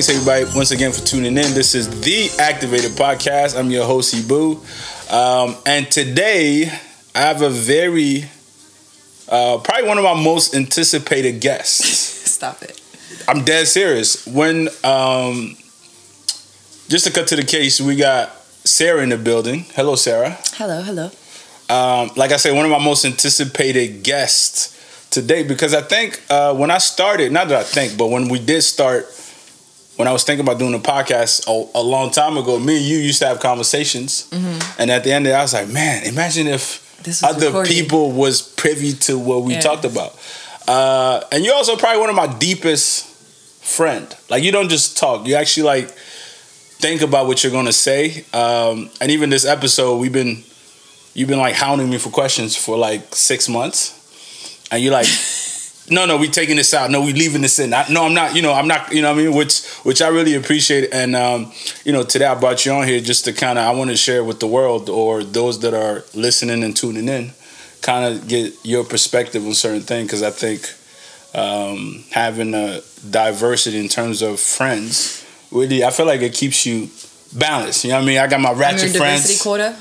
Thanks everybody once again for tuning in. This is the Activated Podcast. I'm your host, Ibu. Um, and today I have a very, uh, probably one of my most anticipated guests. Stop it. I'm dead serious. When, um, just to cut to the case, we got Sarah in the building. Hello, Sarah. Hello, hello. Um, like I said, one of my most anticipated guests today because I think uh, when I started, not that I think, but when we did start, when I was thinking about doing a podcast a, a long time ago, me and you used to have conversations, Mm-hmm. and at the end of it, I was like, man, imagine if other recorded. people was privy to what we Yeah. talked about. Uh, and you're also probably one of my deepest friend. Like you don't just talk; you actually like think about what you're gonna say. Um, and even this episode, we've been you've been like hounding me for questions for like six months, and you're like, no, no, we taking this out. No, we leaving this in. I, no, I'm not. You know, I'm not. You know, what I mean, which which I really appreciate. And um, you know, today I brought you on here just to kind of I want to share with the world or those that are listening and tuning in, kind of get your perspective on certain things because I think um, having a diversity in terms of friends really I feel like it keeps you balanced. You know what I mean? I got my ratchet your diversity friends. quota.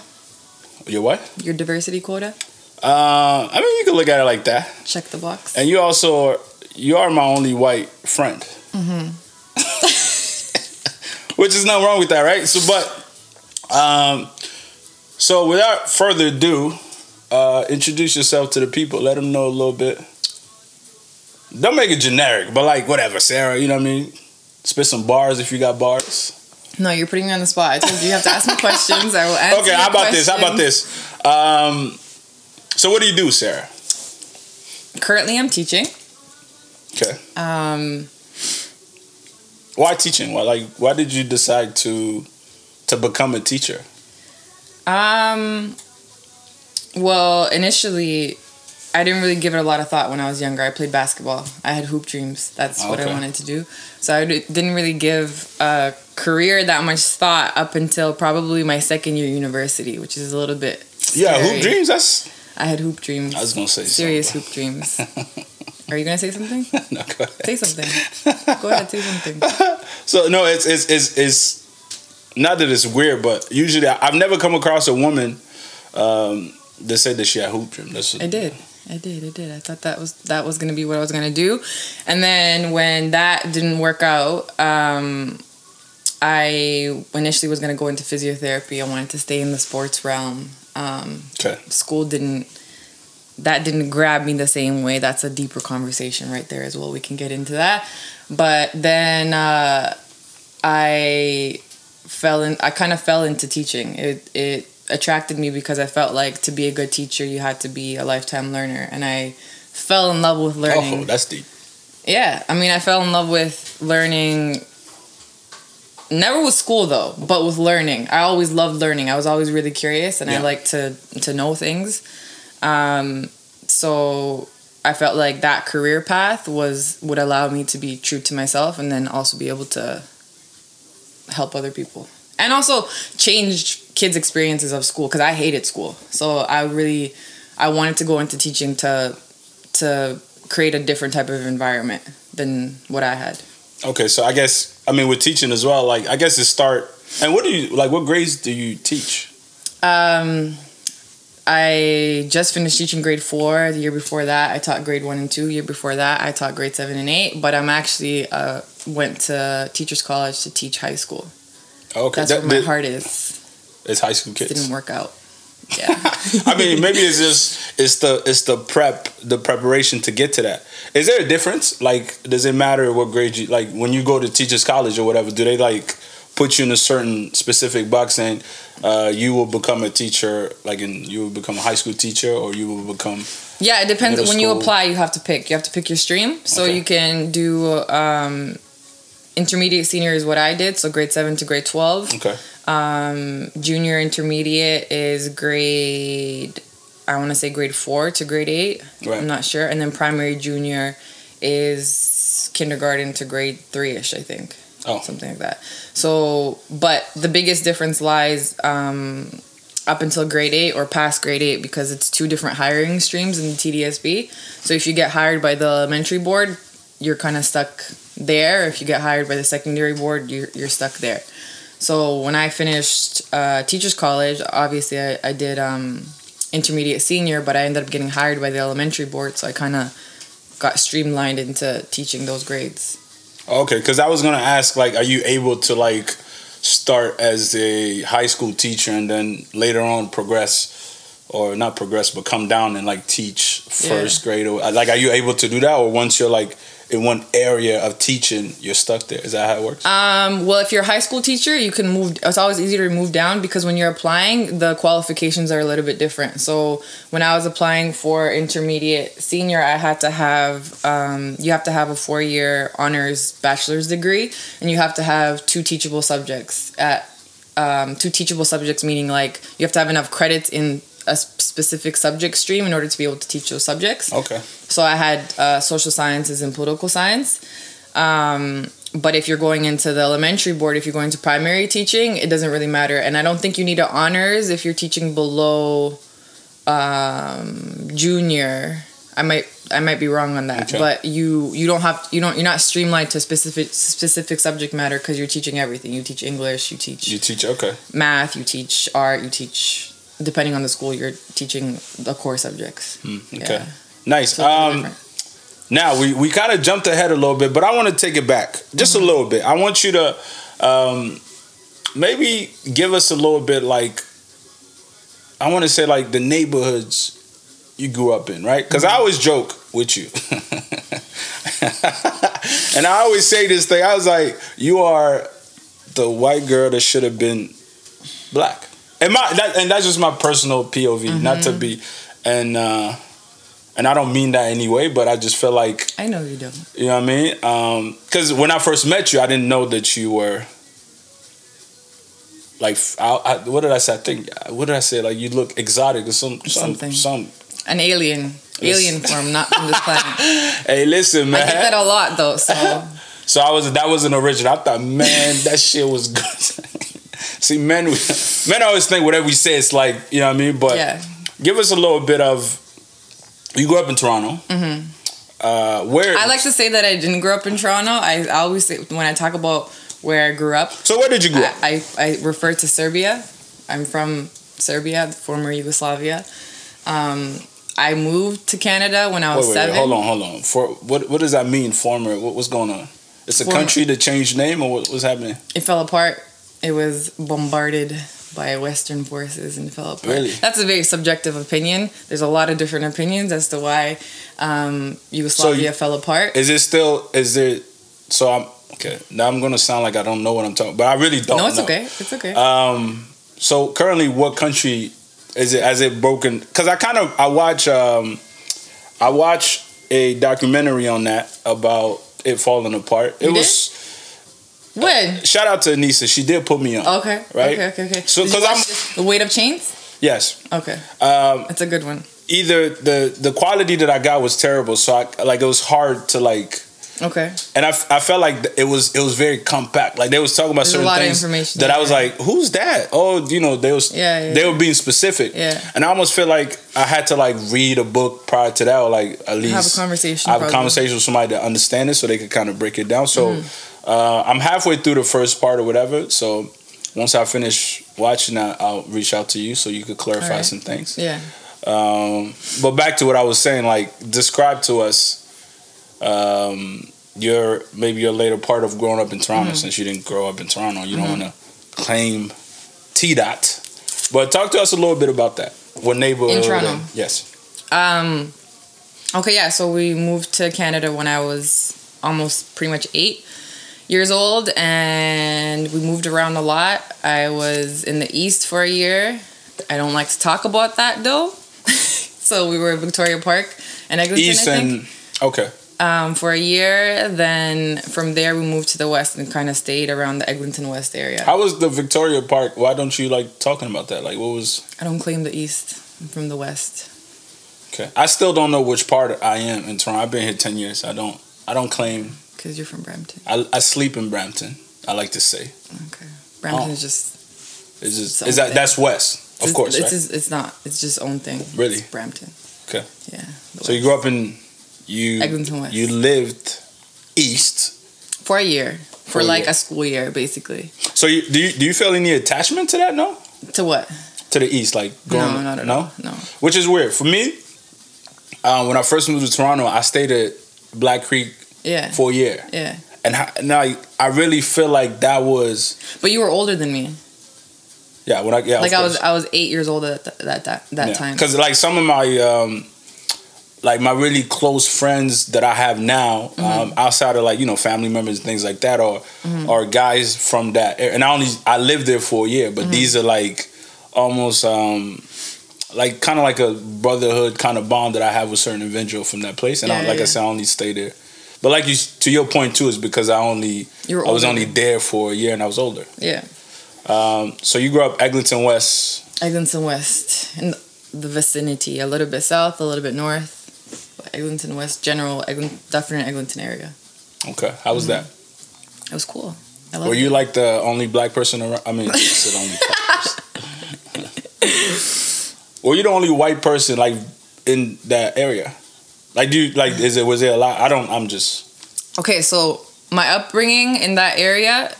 Your what? Your diversity quota. Uh, I mean, you can look at it like that. Check the box. And you also are, you are my only white friend. Mm-hmm. Which is nothing wrong with that, right? So, but, um, so without further ado, uh, introduce yourself to the people. Let them know a little bit. Don't make it generic, but like whatever, Sarah. You know what I mean? Spit some bars if you got bars. No, you're putting me on the spot. I told you you have to ask me questions. I will answer. Okay, how about this? How about this? Um, so what do you do, Sarah? Currently, I'm teaching. Okay. Um, Why teaching? Why like why did you decide to to become a teacher? um, well, initially, I didn't really give it a lot of thought when I was younger. I played basketball. I had hoop dreams. That's what I wanted to do. So I didn't really give a career that much thought up until probably my second year university, which is a little bit. Yeah, hoop dreams. That's I had hoop dreams. I was gonna say serious hoop dreams. Are you gonna say something? something. no, go ahead. Say something. Go ahead, say something. So no, it's it's it's it's not that it's weird, but usually I, I've never come across a woman um, that said that she had hoop dream. That's I did. I did. I did. I thought that was that was gonna be what I was gonna do, and then when that didn't work out, um, I initially was gonna go into physiotherapy. I wanted to stay in the sports realm. Um, okay. school didn't. That didn't grab me the same way. That's a deeper conversation right there as well. We can get into that, but then uh, I fell in. I kind of fell into teaching. It it attracted me because I felt like to be a good teacher, you had to be a lifetime learner, and I fell in love with learning. Oh, that's deep. Yeah, I mean, I fell in love with learning. Never with school though, but with learning. I always loved learning. I was always really curious, and Yeah. I like to to know things. Um, so I felt like that career path was would allow me to be true to myself, and then also be able to help other people, and also change kids' experiences of school because I hated school. So I really I wanted to go into teaching to to create a different type of environment than what I had. Okay, so I guess I mean with teaching as well. Like I guess it start. And what do you like? What grades do you teach? Um, I just finished teaching grade four. The year before that, I taught grade one and two. year before that, I taught grade seven and eight. But I'm actually uh, went to teachers college to teach high school. Okay, That's that- where my that- heart is. It's high school kids. Didn't work out. Yeah. I mean, maybe it's just it's the it's the prep the preparation to get to that. Is there a difference? Like, does it matter what grade you like when you go to teachers college or whatever? Do they like put you in a certain specific box saying uh, you will become a teacher, like in you will become a high school teacher, or you will become Yeah, it depends. When you apply, you have to pick. You have to pick your stream. So Okay. you can do um, intermediate senior is what I did. So grade seven to grade twelve. okay. Um, junior intermediate is grade. I want to say grade four to grade eight. Right. I'm not sure. And then primary junior is kindergarten to grade three ish. I think. Oh. Something like that. So, but the biggest difference lies um, up until grade eight or past grade eight because it's two different hiring streams in the TDSB. So if you get hired by the elementary board, you're kind of stuck there. If you get hired by the secondary board, you're you're stuck there. So when I finished uh, teachers college, obviously I, I did um, intermediate senior, but I ended up getting hired by the elementary board, so I kind of got streamlined into teaching those grades. Okay, because I was gonna ask, like, are you able to like start as a high school teacher and then later on progress, or not progress, but come down and like teach first grade, or like, are you able to do that, or once you're like in one area of teaching, you're stuck there? Is that how it works? Um, well, if you're a high school teacher, you can move. It's always easier to move down because when you're applying, the qualifications are a little bit different. So when I was applying for intermediate senior, I had to have um, you have to have a four year honors bachelor's degree, and you have to have two teachable subjects at um, two teachable subjects, meaning like you have to have enough credits in a specific subject stream in order to be able to teach those subjects. Okay. So I had uh, social sciences and political science. Um, but if you're going into the elementary board, if you're going to primary teaching, it doesn't really matter. And I don't think you need an honors if you're teaching below um, junior. I might I might be wrong on that, Okay. but you you don't have you don't you're not streamlined to specific specific subject matter because you're teaching everything. You teach English, you teach You teach. Okay. math, you teach art, you teach depending on the school you're teaching the core subjects. Hmm, okay. Yeah. Nice. Um. Now we, we kind of jumped ahead a little bit, but I want to take it back just Mm-hmm. a little bit. I want you to um, maybe give us a little bit like I want to say like the neighborhoods you grew up in, right? Because I Mm-hmm. always joke with you, and I always say this thing. I was like, you are the white girl that should have been black, and my that, and that's just my personal POV, not Mm-hmm. to be and. uh and I don't mean that anyway, but I just feel like I know you don't. you know what I mean? Because when I first met you, I didn't know that you were like I, I, what did I say? I think what did I say? Like you look exotic or some some Something. some. An alien, alien form, not from this planet. Hey, listen, man. I get that a lot though. So So I was that wasn't original. I thought, man, that shit was good. See, men, men always think whatever we say, it's like you know what I mean. But yeah, give us a little bit of. You grew up in Toronto. Mm-hmm. Uh, where I like to say that I didn't grow up in Toronto. I, I always say when I talk about where I grew up, So where did you grow up? I, I, I refer to Serbia. I'm from Serbia, former Yugoslavia. Um, I moved to Canada when I was Wait, wait, wait, seven. hold on, hold on. For what what does that mean? Former, what, what's going on? It's a Former- country that changed name, or what, what's happening? It fell apart. It was bombarded by Western forces and fell apart. Really? That's a very subjective opinion. There's a lot of different opinions as to why um, Yugoslavia you- fell apart. Is it still? Is there? So I'm okay. Now I'm gonna sound like I don't know what I'm talking, but I really don't. no, it's know. okay. It's okay. Um, so currently, what country is it? Has it broken? Because I kind of I watch um, I watch a documentary on that about it falling apart. It You was when? shout out to Anissa. She did put me on. Okay. Right? Okay. Okay. Okay. So, Did you 'cause I'm- the weight of chains. Yes. Okay, Um, it's a good one. either the the quality that I got was terrible, so I like it was hard to like. Okay. And I, I felt like it was it was very compact. Like they was talking about There's a certain lot of things information that I was like, "Who's that?" Oh, you know, they was Yeah, yeah, they yeah. were being specific. Yeah. And I almost feel like I had to like read a book prior to that, or like at least Have a conversation. have a conversation with somebody that understand it, so they could kind of break it down. So Mm-hmm. Uh, I'm halfway through the first part or whatever. So once I finish watching that, I'll reach out to you so you could clarify Alright. some things. Yeah. Um, but back to what I was saying, like describe to us um, your maybe your later part of growing up in Toronto, Mm-hmm. since you didn't grow up in Toronto. You don't want to claim T dot, but talk to us a little bit about that. What neighborhood? In Toronto? yes. Um, okay, yeah. So we moved to Canada when I was almost pretty much eight years old, and we moved around a lot. I was in the east for a year. I don't like to talk about that though. so we were at Victoria Park and Eglinton, East I think, and okay. um, for a year. Then from there we moved to the west and kind of stayed around the Eglinton West area. How was the Victoria Park? Why don't you like talking about that? Like, what was? I don't claim the east. I'm from the west. Okay, I still don't know which part I am in Toronto. I've been here ten years. I don't. I don't claim. Because you're from Brampton. I, I sleep in Brampton. I like to say. Okay. Brampton Oh. is just Is just is that that's west, of It's- course, it's, right? it's not. It's just own thing. Really? It's Brampton. Okay. Yeah. So you grew up in you Eglinton West. you lived east For a year. For, For a like year. a school year, basically. So you, do you do you feel any attachment to that? No, To what? to the east, like going no, not at no, all. No. which is weird for me. Uh, when I first moved to Toronto, I stayed at Black Creek Yeah. for a year, Yeah. and how, now I really feel like that was But you were older than me. yeah. When I yeah, like I was I was eight years old at th- that that, that time. because like some of my um, like my really close friends that I have now, Mm-hmm. um, outside of like you know family members and things like that, are Mm-hmm. are guys from that. And I only I lived there for a year, but Mm-hmm. these are like almost um, like kind of like a brotherhood kind of bond that I have with certain individual from that place. And I, Yeah, like I said, I only stay there. But like you, to your point too, is because I only I was only there for a year and I was older. Yeah. Um, so you grew up Eglinton West. Eglinton West in the vicinity, a little bit south, a little bit north. Eglinton West, general Eglinton, definite Eglinton area. Okay, how was that? It was cool. Were it. you like the only black person around? I mean, I said only black person. Were you the only white person like in that area? Like, do you like? Is it was it a lot? I don't. I'm just. Okay, so my upbringing in that area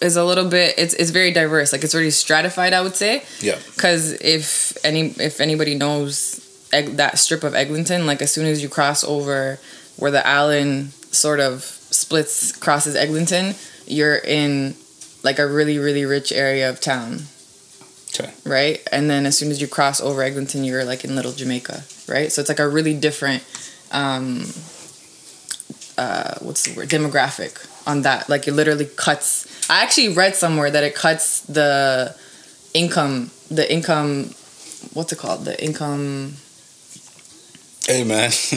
is a little bit. It's it's very diverse. Like it's already stratified. I would say. Yeah. Because if any if anybody knows Eg- that strip of Eglinton, like as soon as you cross over where the Allen sort of splits crosses Eglinton, you're in like a really really rich area of town. Okay. Right, and then as soon as you cross over Eglinton, you're like in Little Jamaica. Right, so it's like a really different. Um, uh, what's the word demographic on that like it literally cuts i actually read somewhere that it cuts the income the income what's it called the income Hey man,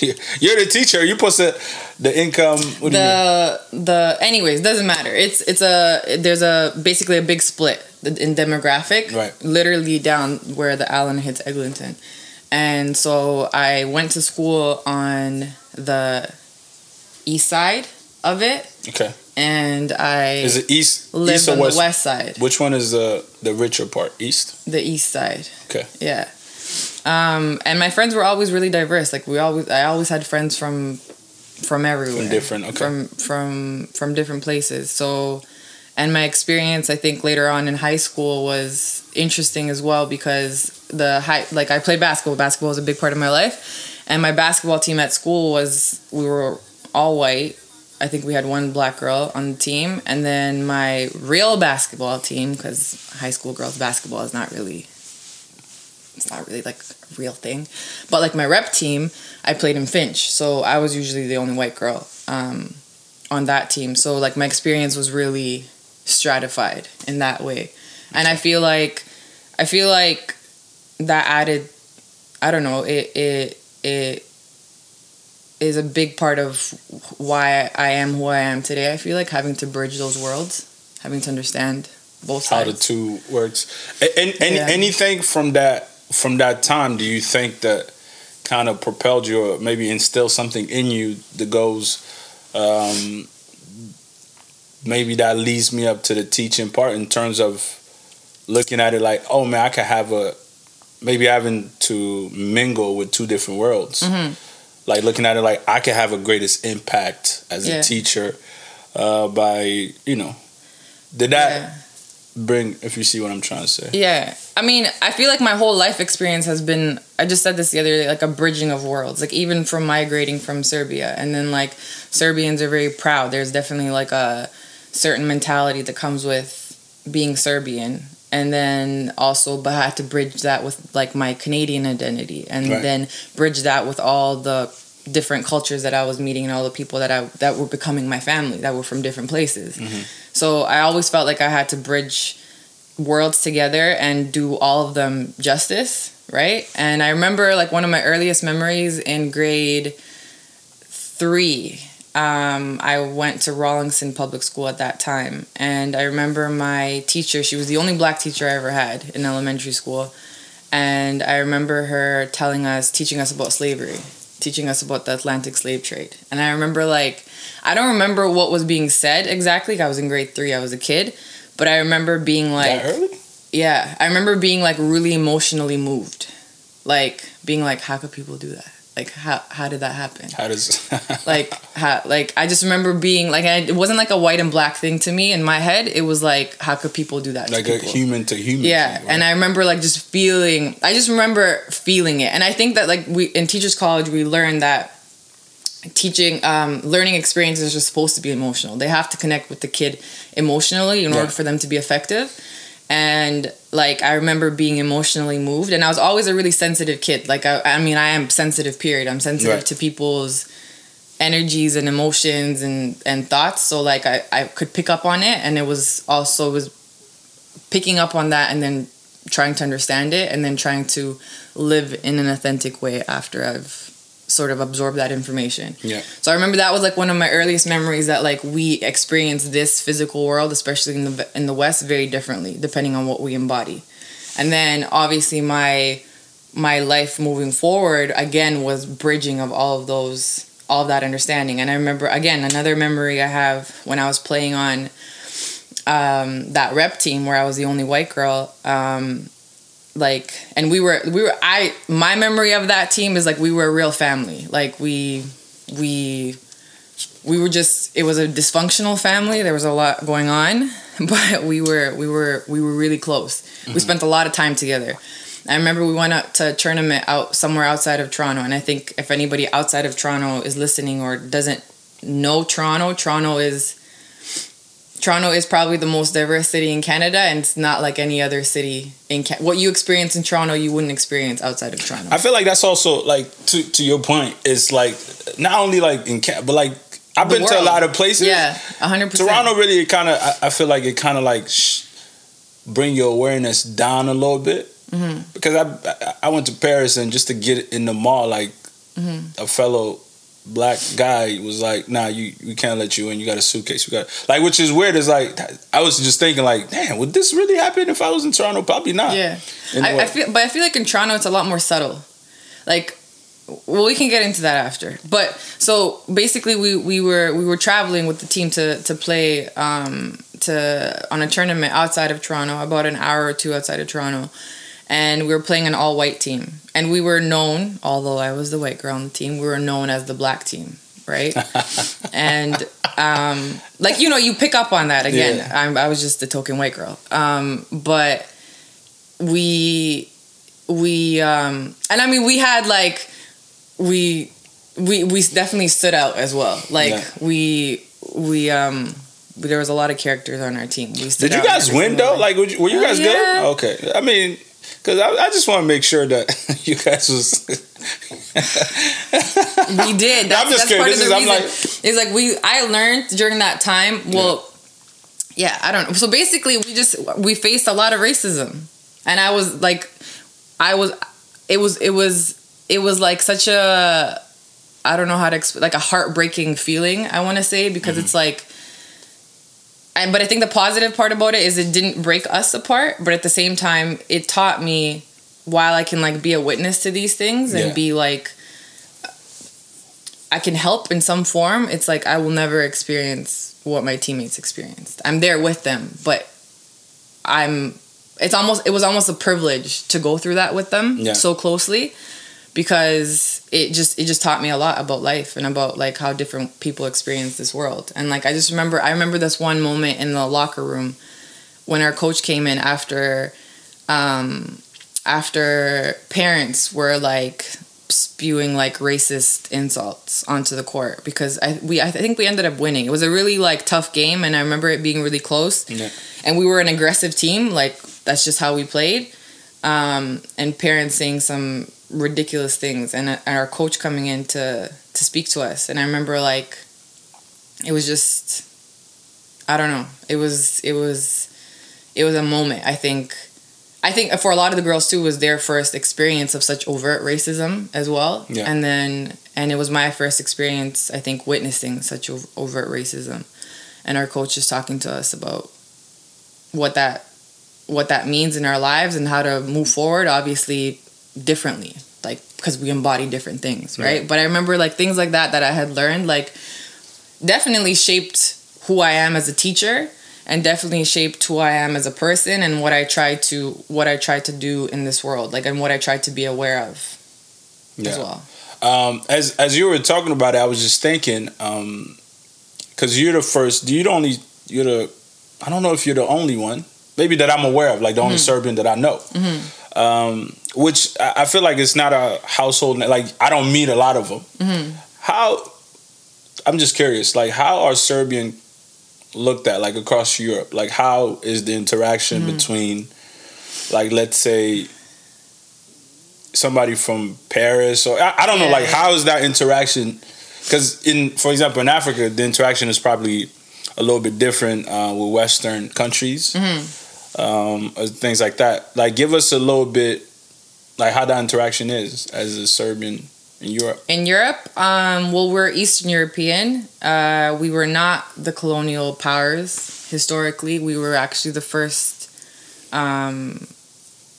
you're the teacher. You supposed to the income. What do you mean? the the anyways doesn't matter it's it's a there's a basically a big split in demographic Right. literally down where the allen hits eglinton and so i went to school on the east side of it Okay. and i Is it east? lived east or on west? the west side Which one is the the richer part? East. the east side Okay. Yeah. Um, and my friends were always really diverse. Like we always, I always had friends from, from everywhere. From different- okay. From from from different places. So, and my experience, I think later on in high school was interesting as well because the high, like I played basketball. Basketball was a big part of my life, and my basketball team at school was we were all white. I think we had one black girl on the team, and then my real basketball team, because high school girls basketball is not really it's not really like a real thing. But like my rep team, I played in Finch, so I was usually the only white girl um, on that team. So like my experience was really stratified in that way, and I feel like I feel like that added, I don't know, it it it is a big part of why I am who I am today. I feel like having to bridge those worlds, having to understand both sides. How the two works. And, and, Yeah. anything from that from that time, do you think that kind of propelled you, or maybe instilled something in you that goes, um, maybe that leads me up to the teaching part in terms of looking at it like, oh man, I could have a maybe having to mingle with two different worlds. Mhm. Like looking at it like I could have a greatest impact as Yeah. a teacher uh, by you know. Did that Yeah. bring if you see what I'm trying to say. Yeah. I mean, I feel like my whole life experience has been I just said this the other day, like a bridging of worlds. Like even from migrating from Serbia and then like Serbians are very proud. There's definitely like a certain mentality that comes with being Serbian. And then also but I had to bridge that with like my Canadian identity and Right. then bridge that with all the different cultures that I was meeting and all the people that I that were becoming my family that were from different places. Mm-hmm. So I always felt like I had to bridge worlds together and do all of them justice, right? And I remember like one of my earliest memories in grade three. Um, I went to Rawlinson Public School at that time, and I remember my teacher. She was the only black teacher I ever had in elementary school, and I remember her telling us, teaching us about slavery, teaching us about the Atlantic slave trade. And I remember like, I don't remember what was being said exactly. I was in grade three. I was a kid, but I remember being like, yeah, I remember being like really emotionally moved, like being like, how could people do that? Like how how did that happen How does like how like i just remember being like I, it wasn't like a white and black thing to me in my head it was like how could people do that like to a people? human to human? yeah thing, and i remember like just feeling i just remember feeling it and i think that like we in teachers college we learned that teaching um, learning experiences are supposed to be emotional they have to connect with the kid emotionally in Yeah. order for them to be effective and like i remember being emotionally moved. And i was always a really sensitive kid. Like i, I mean i am sensitive period. I'm sensitive Right. to people's energies and emotions and and thoughts. So like i i could pick up on it. And it was also was picking up on that and then trying to understand it and then trying to live in an authentic way after i've sort of absorb that information yeah, so I remember that was like one of my earliest memories that like we experience this physical world, especially in the in the West, very differently depending on what we embody. And then obviously my my life moving forward again was bridging of all of those all of that understanding. And I remember again another memory I have when I was playing on um, that rep team where I was the only white girl. Um, like and we were we were I my memory of that team is like we were a real family. Like we we we were just it was a dysfunctional family. There was a lot going on, but we were we were we were really close. We mm-hmm. spent a lot of time together. I remember we went out to a tournament out somewhere outside of Toronto, and I think if anybody outside of Toronto is listening or doesn't know Toronto, Toronto is Toronto is probably the most diverse city in Canada, and it's not like any other city in Ca- what you experience in Toronto, you wouldn't experience outside of Toronto. I feel like that's also like to to your point. It's like not only like in Canada, but like I've The been to a lot of places. yeah, hundred percent. Toronto really kind of. I, I feel like it kind of like sh- bring your awareness down a little bit Mm-hmm. because I, I I went to Paris and just to get in the mall, like Mm-hmm. a fellow black guy was like, "Nah, you we can't let you in. You got a suitcase. We got like," which is weird. Is like I was just thinking like, "Damn, would this really happen if I was in Toronto? Probably not." Yeah, I. I feel, but I feel like in Toronto it's a lot more subtle. Like, well, we can get into that after. But so basically, we we were we were traveling with the team to to play um to on a tournament outside of Toronto, about an hour or two outside of Toronto, and we were playing an all white team, and we were known, although I was the white girl on the team, we were known as the black team, right? and um, like you know, you pick up on that again. Yeah. I'm, I was just the token white girl, um, but we we um and i mean we had like we we we definitely stood out as well like Yeah. we we um there was a lot of characters on our team we stood Did you guys win though? Like, were you, were you guys yeah. good? Okay, I mean, because I, I just want to make sure that you guys was. we did. That's, I'm just that's kidding. part This of the is- I'm reason. it's like we i learned during that time well yeah i don't know. So basically we just we faced a lot of racism. And i was like i was it was it was it was like such a i don't know how to explain like a heartbreaking feeling i want to say because mm-hmm. it's like and but i think the positive part about it is it didn't break us apart but at the same time it taught me while i can like be a witness to these things and Yeah. be like I can help in some form, it's like I will never experience what my teammates experienced. I'm there with them, but I'm it's almost it was almost a privilege to go through that with them Yeah. so closely because it just it just taught me a lot about life and about like how different people experience this world. And like I just remember I remember this one moment in the locker room when our coach came in after um after parents were like spewing like racist insults onto the court because I we I think we ended up winning. It was a really like tough game and I remember it being really close. Yeah. And we were an aggressive team, like that's just how we played. Um, and parents saying some ridiculous things and, uh, and our coach coming in to to speak to us and I remember like it was just I don't know. It was it was it was a moment I think I think for a lot of the girls too was their first experience of such overt racism as well. Yeah. And then and it was my first experience I think witnessing such overt racism. And our coach is talking to us about what that what that means in our lives and how to move forward obviously differently like because we embody different things right Right. but i remember like things like that that i had learned like definitely shaped who i am as a teacher and definitely shaped who i am as a person and what i try to what i try to do in this world like and what i try to be aware of as Yeah. well Um, as as you were talking about it, I was just thinking, because you're the first. You're the only. You're the. I don't know if you're the only one. Maybe that I'm aware of, like the only Serbian that I know. Um, which I feel like it's not a household. Like I don't meet a lot of them. How? I'm just curious. Like how are Serbian looked at like across Europe? Like how is the interaction between, like let's say, somebody from Paris or I, I don't know. Like how is that interaction? Because in, for example, in Africa, the interaction is probably a little bit different uh, with Western countries, um, things like that. Like, give us a little bit, like how that interaction is as a Serbian in Europe. In Europe, um, well, we're Eastern European. Uh, we were not the colonial powers historically. We were actually the first. Um,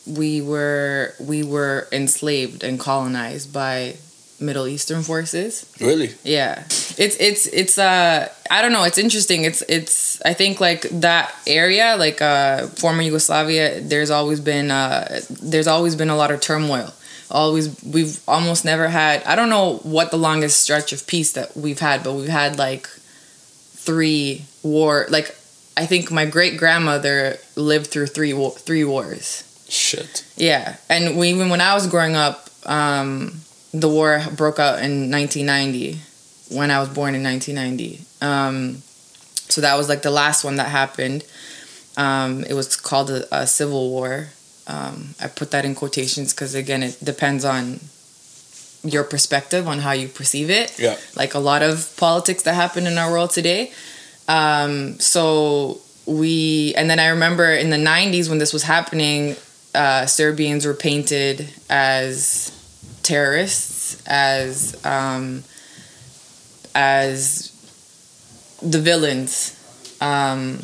we were we were enslaved and colonized by Middle Eastern forces. Really? Yeah, it's it's it's uh I don't know. It's interesting. It's it's I think like that area, like uh former Yugoslavia. There's always been uh there's always been a lot of turmoil. Always we've almost never had. I don't know what the longest stretch of peace that we've had, but we've had like three war. Like I think my great grandmother lived through three war, three wars. Shit. Yeah, and we, even when I was growing up, um, the war broke out in 1990. When I was born in 1990, um, so that was like the last one that happened. Um, it was called a, a civil war. Um, I put that in quotations because again, it depends on your perspective on how you perceive it. Yeah. Like a lot of politics that happen in our world today. Um, so we, and then I remember in the 90s when this was happening, uh, Serbians were painted as terrorists, as um, as the villains. Um,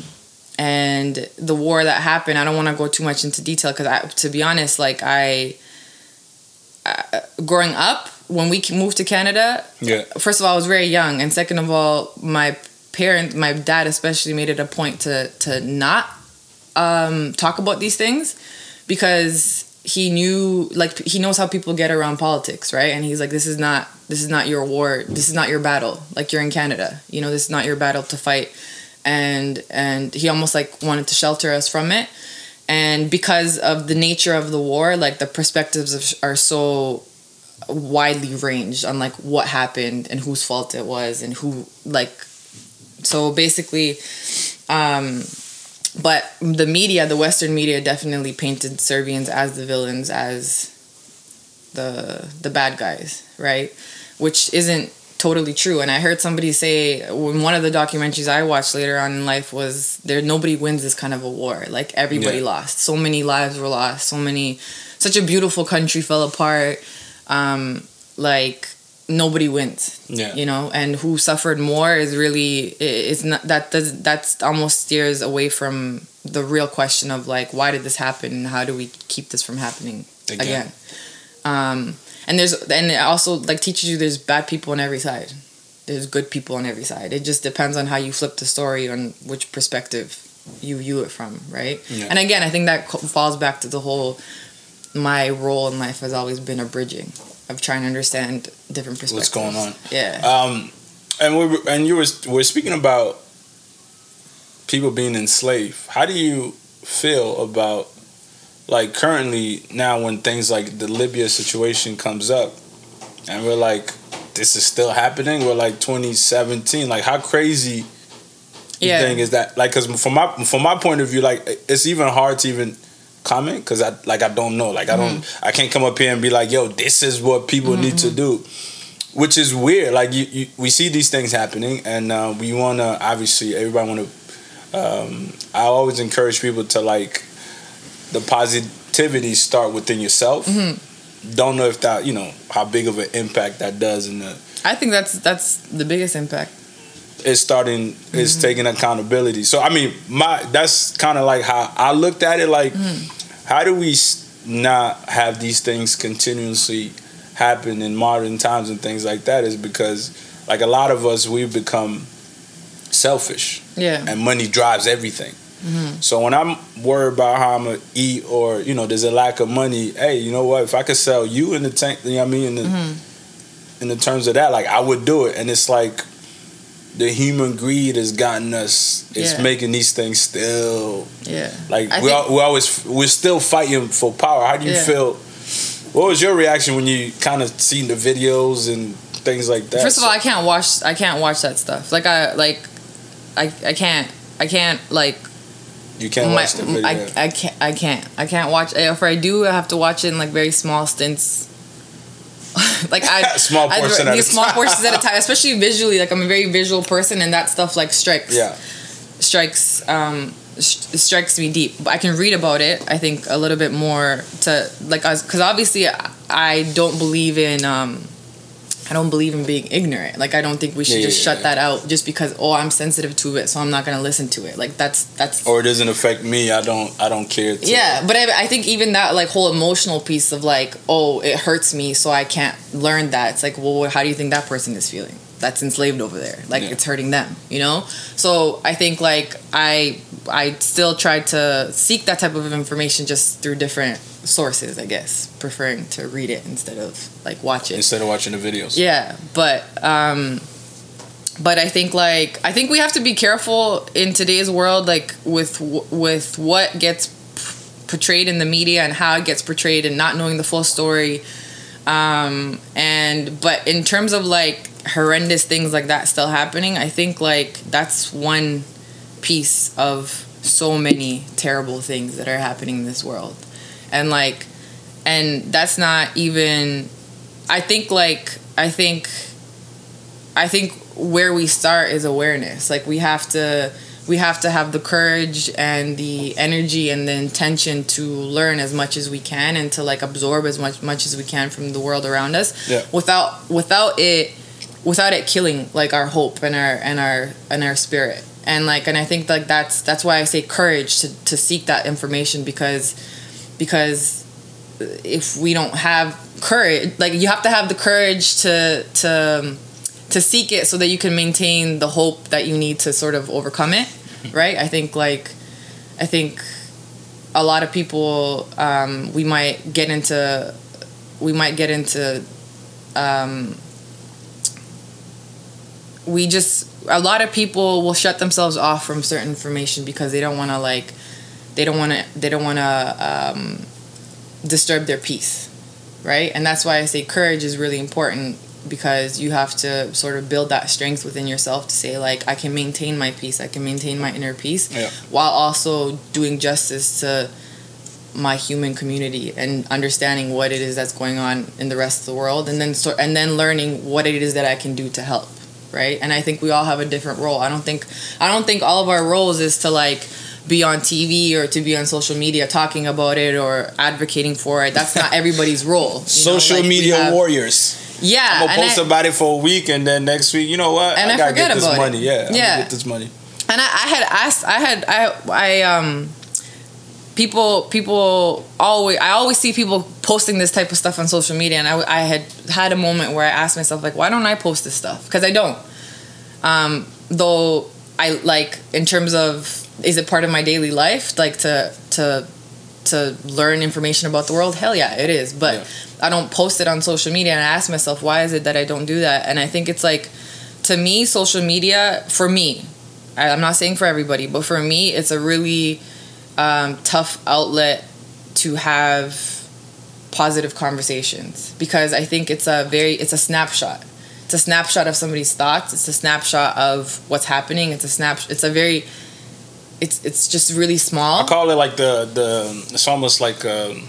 and the war that happened, I don't want to go too much into detail because, to be honest, like I, uh, growing up when we moved to Canada, Yeah. first of all, I was very young, and second of all, my parents, my dad especially, made it a point to to not um, talk about these things because he knew, like, he knows how people get around politics, right? And he's like, this is not this is not your war, this is not your battle. Like you're in Canada, you know, this is not your battle to fight, and and he almost like wanted to shelter us from it. And because of the nature of the war, like the perspectives are so widely ranged on like what happened and whose fault it was and who like so basically um but the media the western media definitely painted serbians as the villains as the the bad guys right? Which isn't totally true. And i heard somebody say when one of the documentaries i watched later on in life was there nobody wins this kind of a war. Like everybody Yeah. lost. So many lives were lost. So many such a beautiful country fell apart. Um like nobody wins Yeah. you know and who suffered more is really it's not that does that's almost steers away from the real question of like why did this happen and how do we keep this from happening Again. again, um and there's and it also like teaches you there's bad people on every side there's good people on every side it just depends on how you flip the story on which perspective you view it from right Yeah. and again i think that falls back to the whole my role in life has always been a bridging of trying to understand different perspectives. What's going on? yeah Um, and we were, and you were we're speaking about people being enslaved. How do you feel about like currently now when things like the Libya situation comes up, and we're like, this is still happening. We're like 2017. Like how crazy you yeah think is that? Like because from my from my point of view, like it's even hard to even comment because I like I don't know. Like I don't Mm-hmm. I can't come up here and be like, yo, this is what people need to do. Which is weird. Like you, you we see these things happening and uh, we wanna obviously everybody wanna um, I always encourage people to like the positivity start within yourself. Mm-hmm. Don't know if that you know how big of an impact that does in the I think that's that's the biggest impact. Is starting is mm-hmm. taking accountability. So I mean, my that's kind of like how I looked at it. Like, mm-hmm. how do we not have these things continuously happen in modern times and things like that? Is because like a lot of us we've become selfish Yeah. and money drives everything. Mm-hmm. So when I'm worried about how I'm gonna eat or you know there's a lack of money, hey, you know what? If I could sell you in the tank, you know what I mean, in the, in the terms of that, like I would do it, and it's like the human greed has gotten us. It's Yeah. making these things still Yeah. like I we think- we always we're still fighting for power. How do you Yeah. feel? What was your reaction when you kind of seen the videos and things like that? First of all, I can't watch. I can't watch that stuff. Like I like, I I can't. I can't like. you can't my- watch the video. I, I can't. I can't. I can't watch. If I do, I have to watch it in like very small stints. like I Small I'd portion ra- at a small time. portions at a time, especially visually. Like I'm a very visual person, and that stuff like strikes. yeah, strikes um sh- strikes me deep but i can read about it i think a little bit more to like because obviously I, I don't believe in um i don't believe in being ignorant like i don't think we should Yeah, just yeah, shut yeah. that out just because oh i'm sensitive to it so i'm not gonna listen to it like that's that's or it doesn't affect me. I don't. I don't care. Yeah but I, I think even that like whole emotional piece of like oh it hurts me so i can't learn that it's like well how do you think that person is feeling that's enslaved over there like Yeah. it's hurting them you know so i think like i i still try to seek that type of information just through different sources i guess preferring to read it instead of like watch it Instead of watching the videos. yeah, but um but I think like I think we have to be careful in today's world like with with what gets portrayed in the media and how it gets portrayed and not knowing the full story um and but in terms of like horrendous things like that still happening i think like that's one piece of so many terrible things that are happening in this world and like and that's not even i think like i think i think where we start is awareness like we have to we have to have the courage and the energy and the intention to learn as much as we can and to like absorb as much much as we can from the world around us Yeah. without without it without it killing like our hope and our and our and our spirit. And like and i think like that's that's why i say courage to, to seek that information because because if we don't have courage like you have to have the courage to to um, to seek it so that you can maintain the hope that you need to sort of overcome it right? I think like i think a lot of people um, we might get into we might get into um, we just a lot of people will shut themselves off from certain information because they don't want to like they don't want to they don't want to um, disturb their peace right and that's why i say courage is really important because you have to sort of build that strength within yourself to say like i can maintain my peace i can maintain my inner peace Yeah. while also doing justice to my human community and understanding what it is that's going on in the rest of the world and then sort and then learning what it is that I can do to help right and I think we all have a different role I don't think I don't think all of our roles is to like be on TV or to be on social media talking about it or advocating for it that's not everybody's role know? Social Like, media have- warriors. yeah I'm gonna post I- about it for a week, and then next week, you know what? And I gotta forget get this about it. money. Yeah, Yeah. get this money. and I, I had asked i had i i um people people always i always see people posting this type of stuff on social media and i, I had had a moment where i asked myself like why don't i post this stuff? Because i don't. Um though i like in terms of is it part of my daily life? Like to to to learn information about the world? Hell yeah it is. But Yeah. i don't post it on social media and i ask myself why is it that i don't do that? And i think it's like to me social media for me I- i'm not saying for everybody but for me it's a really um, tough outlet to have positive conversations because i think it's a very it's a snapshot it's a snapshot of somebody's thoughts it's a snapshot of what's happening it's a snap it's a very it's it's just really small I call it like the the. It's almost like. Um,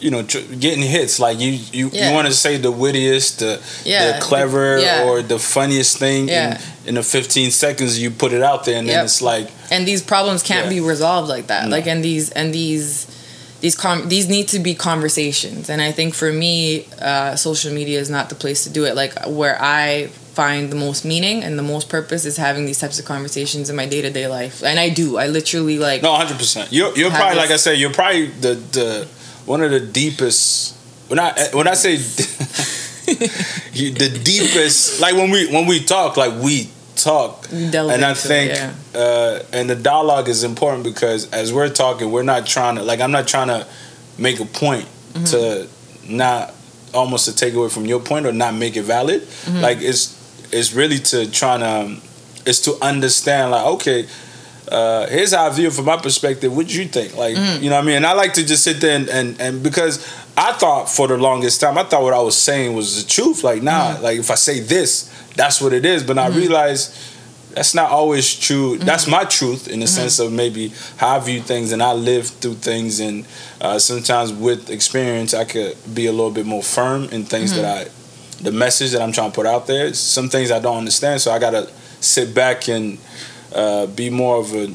you know, tr- getting hits like you you, Yeah. you want to say the wittiest, the Yeah. the clever Yeah. or the funniest thing Yeah. in, in the 15 seconds you put it out there, and then it's like and these problems can't Yeah. be resolved like that No. like and these and these these com- these need to be conversations and i think for me uh, social media is not the place to do it like where i find the most meaning and the most purpose is having these types of conversations in my day-to-day life and i do i literally like No, hundred percent. You're you're probably this- like I said. You're probably the the one of the deepest. When I when I say the deepest, like when we when we talk, like we talk, and I into it, think yeah. uh, and the dialogue is important because as we're talking, we're not trying to like I'm not trying to make a point Mm-hmm. to not almost to take away from your point or not make it valid. Mm-hmm. Like it's it's really to try to um, it's to understand like okay. Uh, here's how I view it from my perspective. What do you think? Like, Mm. you know what I mean? And I like to just sit there and, and, and because I thought for the longest time, I thought what I was saying was the truth. Like, nah, Mm. like if I say this, that's what it is. But I realized that's not always true. Mm-hmm. That's my truth in the sense of maybe how I view things and I live through things. And uh, sometimes with experience, I could be a little bit more firm in things Mm-hmm. that I, the message that I'm trying to put out there. Some things I don't understand, so I gotta sit back and uh, be more of a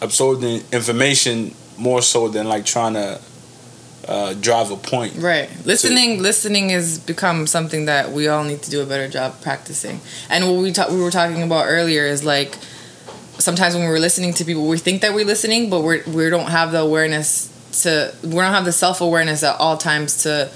absorbing information more so than like trying to uh, drive a point. Right. Listening listening has become something that we all need to do a better job practicing. And what we ta- we were talking about earlier is like sometimes when we're listening to people we think that we're listening but we're we don't have the awareness to we don't have the self-awareness at all times to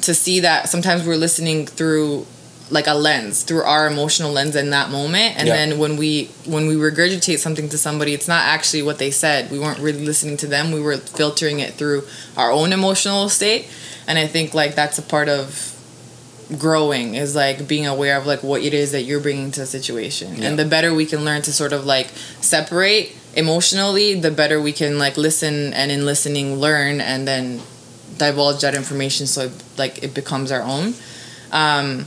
to see that sometimes we're listening through like a lens through our emotional lens in that moment. And Yeah. then when we when we regurgitate something to somebody it's not actually what they said. We weren't really listening to them. We were filtering it through our own emotional state. And i think like that's a part of growing is like being aware of like what it is that you're bringing to a situation. Yeah. and the better we can learn to sort of like separate emotionally the better we can like listen and in listening learn and then divulge that information so like it becomes our own. Um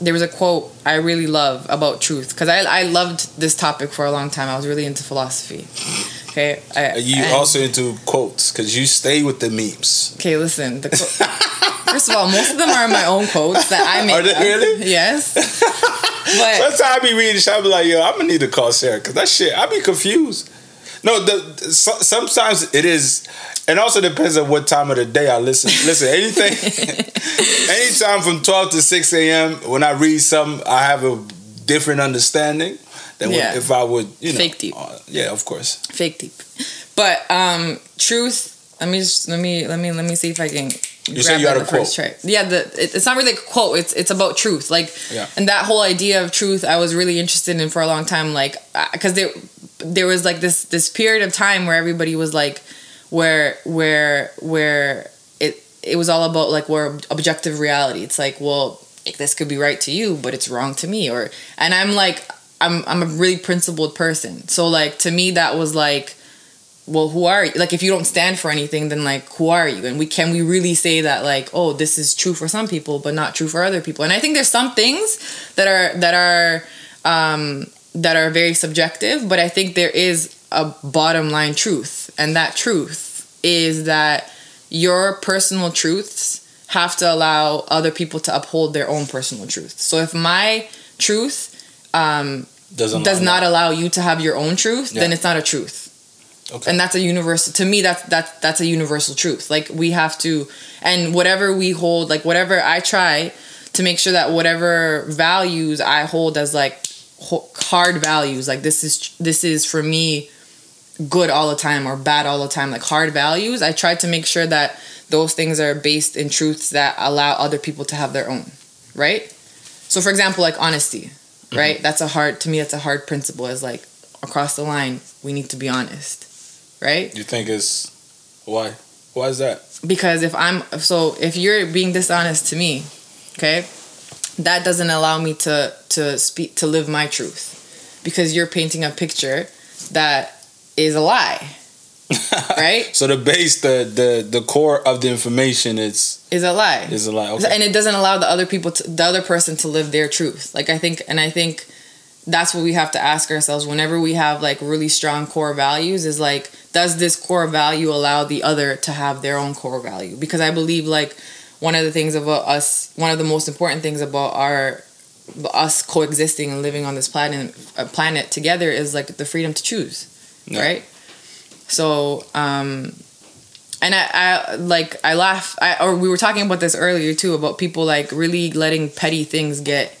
there was a quote I really love about truth because I, I loved this topic for a long time. I was really into philosophy. Okay, I, Are you and- also into quotes because you stay with the memes. Okay, listen. The first of all, most of them are my own quotes that I make. Are they up. really? Yes. But Sometimes I be reading shit, I be like, yo, I'm gonna need to call Sarah because that shit, I be confused. No, the, so, sometimes it is, and also depends on what time of the day I listen. Listen, anything, anytime from 12 to 6 a.m. when I read something, I have a different understanding than Yeah. if I would, you know. Fake deep. uh, yeah, of course. fake deep. But um, truth. Let me just let me let me let me see if I can. You said you had a quote. first try. Yeah, the it, it's not really a quote. It's it's about truth. Like, Yeah. and that whole idea of truth, I was really interested in for a long time. Like, because there there was like this this period of time where everybody was like, where where where it it was all about like where objective reality. It's like, well, this could be right to you, but it's wrong to me. Or and I'm like, I'm I'm a really principled person. So like to me, that was like well who are you like if you don't stand for anything then like who are you and we can we really say that like oh this is true for some people but not true for other people and i think there's some things that are that are um that are very subjective but i think there is a bottom line truth and that truth is that your personal truths have to allow other people to uphold their own personal truth. So if my truth um Doesn't does not allow you to have your own truth then it's not a truth. Okay. and that's a universal to me that's that's that's a universal truth. Like we have to and whatever we hold like whatever i try to make sure that whatever values i hold as like hard values like this is this is for me good all the time or bad all the time like hard values i try to make sure that those things are based in truths that allow other people to have their own right so for example like honesty mm-hmm. right that's a hard to me that's a hard principle is like across the line we need to be honest right You think it's why? Why is that? because if i'm so if you're being dishonest to me okay that doesn't allow me to to speak to live my truth. Because you're painting a picture that is a lie. Right? So the base, the the the core of the information is is a lie. is a lie. Okay. and it doesn't allow the other people to, the other person to live their truth. Like i think and i think that's what we have to ask ourselves whenever we have like really strong core values is like does this core value allow the other to have their own core value? Because i believe like one of the things about us one of the most important things about our us coexisting and living on this planet uh, planet together is like the freedom to choose Yeah. right? So um and I, I like I laugh I, or we were talking about this earlier too about people like really letting petty things get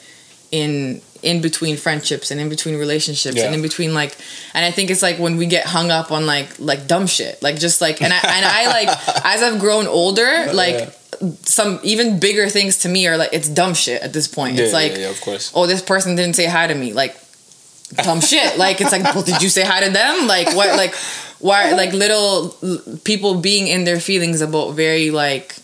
in in between friendships and in between relationships and in between like and I think it's like when we get hung up on like like dumb shit like just like and I and I like as I've grown older like some even bigger things to me are like it's dumb shit at this point yeah, it's like yeah, yeah, of course. oh this person didn't say hi to me like dumb shit like it's like well did you say hi to them like what like why like little people being in their feelings about very like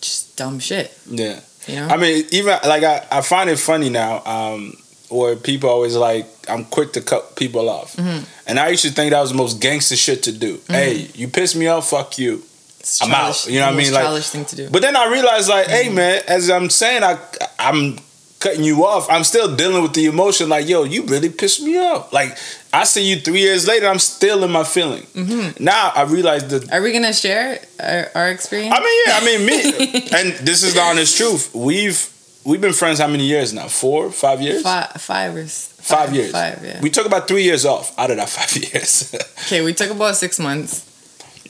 just dumb shit. Yeah. You know. I mean, even like I, I find it funny now, um, where people always like I'm quick to cut people off, Mm-hmm. and I used to think that was the most gangster shit to do. Hey, you piss me off, fuck you. It's I'm out. You know what I mean? Like- childish thing to do. But then I realized, like, Mm-hmm. hey man, as I'm saying, I I'm cutting you off. I'm still dealing with the emotion. Like, yo, you really pissed me off. Like, I see you three years later, I'm still in my feeling. Mm-hmm. Now I realize that. Are we gonna share our, our experience? I mean, yeah, I mean, me, and this is the honest truth. We've we've been friends how many years now? Four, five years. five, five or s- Five years. Five, yeah. We took about three years off out of that five years. okay, we took about six months.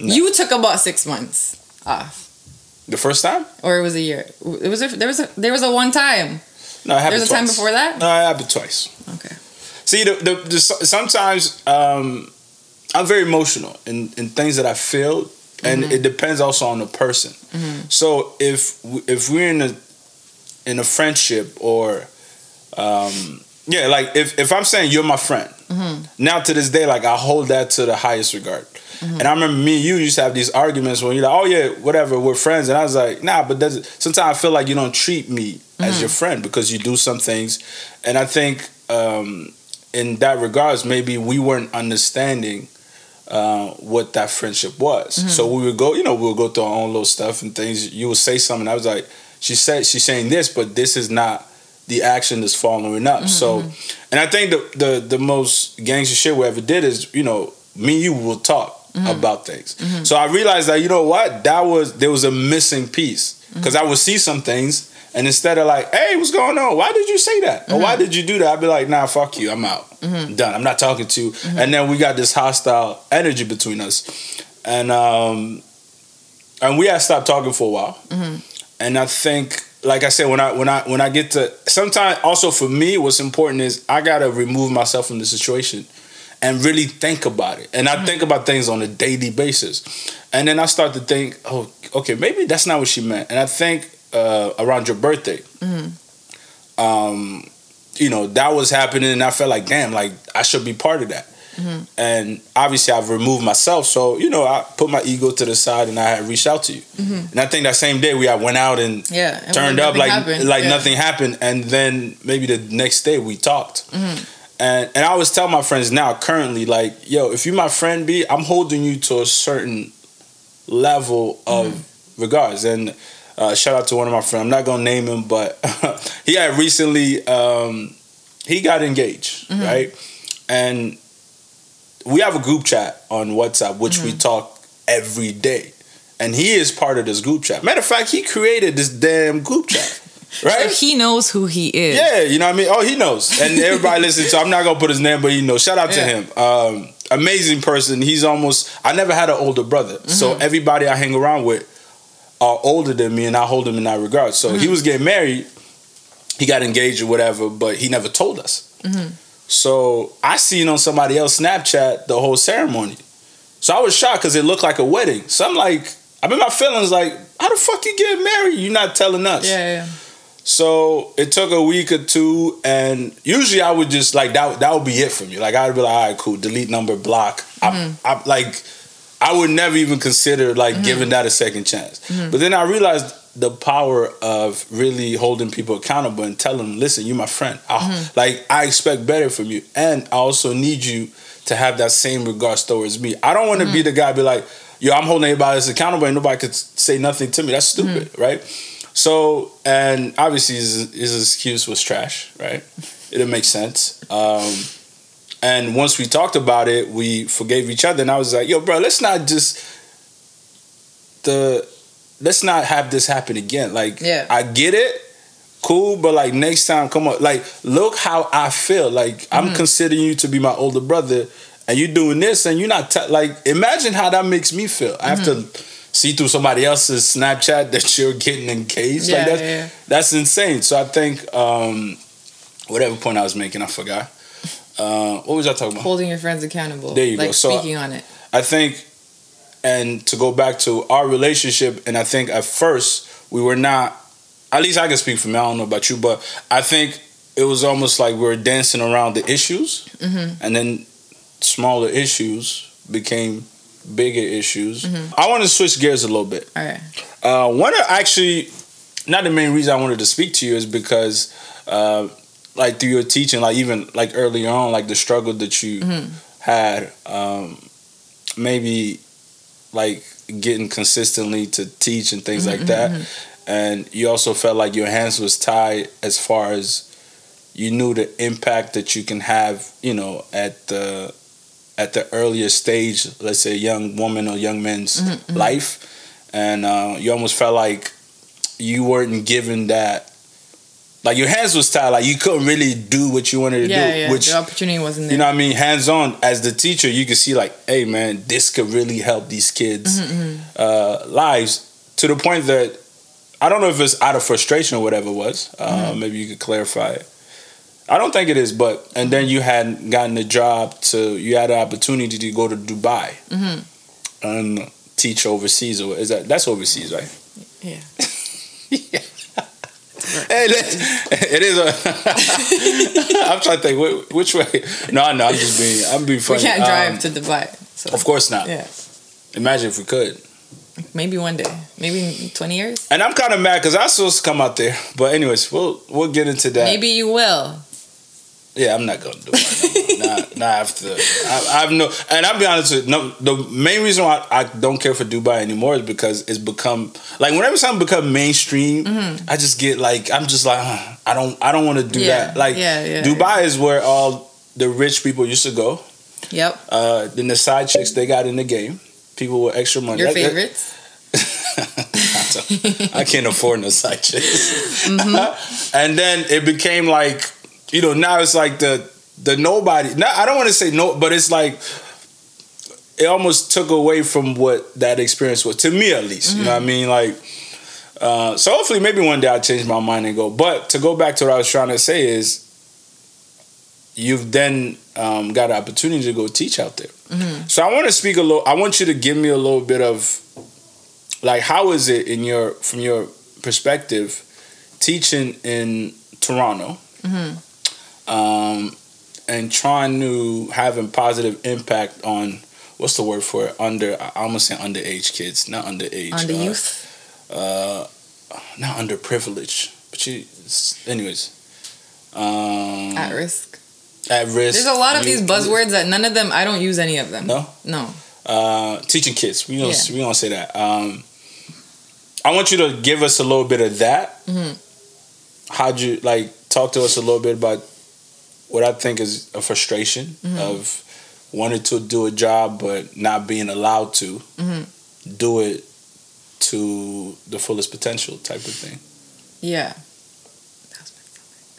No. You took about six months off, the first time? or it was a year. It was a, there was a there was a one time. No, it happened There was a time before that. No, it happened twice. Okay. See, the, the, the sometimes um, I'm very emotional in, in things that I feel, and Mm-hmm. it depends also on the person. So if if we're in a in a friendship or um, yeah, like if if I'm saying you're my friend, Mm-hmm. now to this day, like I hold that to the highest regard. Mm-hmm. And I remember me and you used to have these arguments when you're like, oh yeah, whatever, we're friends. And I was like, nah, but that's, sometimes I feel like you don't treat me as Mm-hmm. your friend because you do some things. And I think um, in that regards, maybe we weren't understanding uh, what that friendship was. Mm-hmm. So we would go, you know, we would go through our own little stuff and things. You would say something. I was like, she said, she's saying this, but this is not the action that's following up. So, and I think the, the the most gangster shit we ever did is, you know, me and you will talk Mm-hmm. about things. So I realized that you know what, that was there was a missing piece mm-hmm. because I would see some things. And instead of like, hey, what's going on? Why did you say that? Or why mm-hmm. did you do that? I'd be like, nah, fuck you. I'm out. I'm done. I'm not talking to you. And then we got this hostile energy between us. And um and we had stopped talking for a while. And I think, like I said, when I when I when I get to sometimes also for me, what's important is I gotta remove myself from the situation and really think about it. And I mm. think about things on a daily basis. And then I start to think, oh, okay, maybe that's not what she meant. And I think uh, around your birthday, mm-hmm. um, you know, that was happening, and I felt like, damn, like I should be part of that. Mm-hmm. And obviously, I've removed myself, so you know, I put my ego to the side, and I had reached out to you. Mm-hmm. And I think that same day we had went out and Yeah. and turned up like happened. like Yeah. nothing happened, and then maybe the next day we talked. And and I always tell my friends now, currently, like, yo, if you my friend, B, I'm holding you to a certain level of regards. And uh, shout out to one of my friends. I'm not gonna name him, but he had recently um, he got engaged, right? And we have a group chat on WhatsApp, which we talk every day. And he is part of this group chat. Matter of fact, he created this damn group chat. Right? So he knows who he is. Yeah, you know what I mean? Oh, he knows. And everybody listens to I'm not gonna put his name, but he knows. Shout out to him. Um, amazing person. He's almost I never had an older brother. So Mm-hmm. everybody I hang around with are older than me and I hold him in that regard. So Mm-hmm. he was getting married, he got engaged or whatever, but he never told us. Mm-hmm. So I seen on somebody else Snapchat the whole ceremony. So I was shocked because it looked like a wedding. So I'm like, I'm in my feelings like, how the fuck you get married? You're not telling us. Yeah, yeah. So it took a week or two, and usually I would just like that. That would be it for me. Like I'd be like, all right, cool, delete number, block. I, mm-hmm. I like, I would never even consider like mm-hmm. giving that a second chance. Mm-hmm. But then I realized the power of really holding people accountable and telling them, listen, you're my friend. I, Like I expect better from you, and I also need you to have that same regards towards me. I don't want to be the guy be like, yo, I'm holding everybody accountable, and nobody could say nothing to me. That's stupid, right? So, and obviously his, his excuse was trash, right? It didn't make sense. Um, and once we talked about it, we forgave each other, and I was like, "Yo, bro, let's not just the let's not have this happen again. Like, Yeah. I get it, cool, but like next time, come on, like look how I feel. Like I'm considering you to be my older brother, and you're doing this, and you're not te- like. Imagine how that makes me feel. I have to see through somebody else's Snapchat that you're getting engaged. Yeah, like that's, yeah, that's insane. So I think um, whatever point I was making, I forgot. Uh, what was I talking about? Holding your friends accountable. There you like go. So- speaking on it. I think, and to go back to our relationship, and I think at first we were not. At least I can speak for me. I don't know about you, but I think it was almost like we were dancing around the issues, and then smaller issues became bigger issues. I want to switch gears a little bit. All right. Uh, one of actually not the main reason I wanted to speak to you is because, uh, like through your teaching, like even like earlier on, like the struggle that you Mhm. had, um, maybe like getting consistently to teach and things like that, and you also felt like your hands was tied as far as you knew the impact that you can have, you know, at the at the earlier stage, let's say young woman or young man's life, and uh, you almost felt like you weren't given that. Like your hands was tied, like you couldn't really do what you wanted to Yeah, do. yeah. Which the opportunity wasn't there. you know what I mean? Hands on as the teacher, you could see like, hey man, this could really help these kids' Mm-hmm, uh, lives to the point that I don't know if it's out of frustration or whatever it was. Uh, Mm-hmm. Maybe you could clarify it. I don't think it is, but and then you had gotten a job to you had an opportunity to go to Dubai Mhm. and teach overseas. Or is that that's overseas, right? Yeah. Hey, that- it is. A, I'm trying to think which, which way. No, no, I'm just being. I'm being funny. We can't drive Um, to Dubai. So Of course not. yeah. Imagine if we could. Maybe one day. Maybe 20 years. And I'm kind of mad because I was supposed to come out there. But anyways, we'll we'll get into that. Maybe you will. Yeah, I'm not gonna do it. not, not after. I, have no. And I'll be honest with you. No, the main reason why I don't care for Dubai anymore is because it's become like whenever something become mainstream, I just get like I'm just like huh, I don't I don't want to do Mm-hmm. Yeah, that. Like yeah, yeah, Dubai is where all the rich people used to go. Yep. Uh, then the side chicks they got in the game. People with extra money. Your That- that- favorites. I can't afford no side chicks. Mm-hmm. and then it became like, you know, now it's like the the nobody. Now I don't want to say no, but it's like it almost took away from what that experience was to me at least. You know what I mean? Like, uh, so hopefully maybe one day I'll change my mind and go. But to go back to what I was trying to say is, you've then um, got an opportunity to go teach out there. So I want to speak a little. I want you to give me a little bit of like how is it in your from your perspective teaching in Toronto um, and trying to have a positive impact on what's the word for it under I almost say underage kids not underage the uh, youth. uh, not underprivileged but you anyways um, At risk. at risk There's a lot of these buzzwords that none of them, I don't use any of them. no No. uh, teaching kids. We don't Yeah. we don't say that. Um, I want you to give us a little bit of that. Mhm. How'd you like talk to us a little bit about what I think is a frustration Mm-hmm. of wanting to do a job but not being allowed to Mhm. do it to the fullest potential type of thing. Yeah.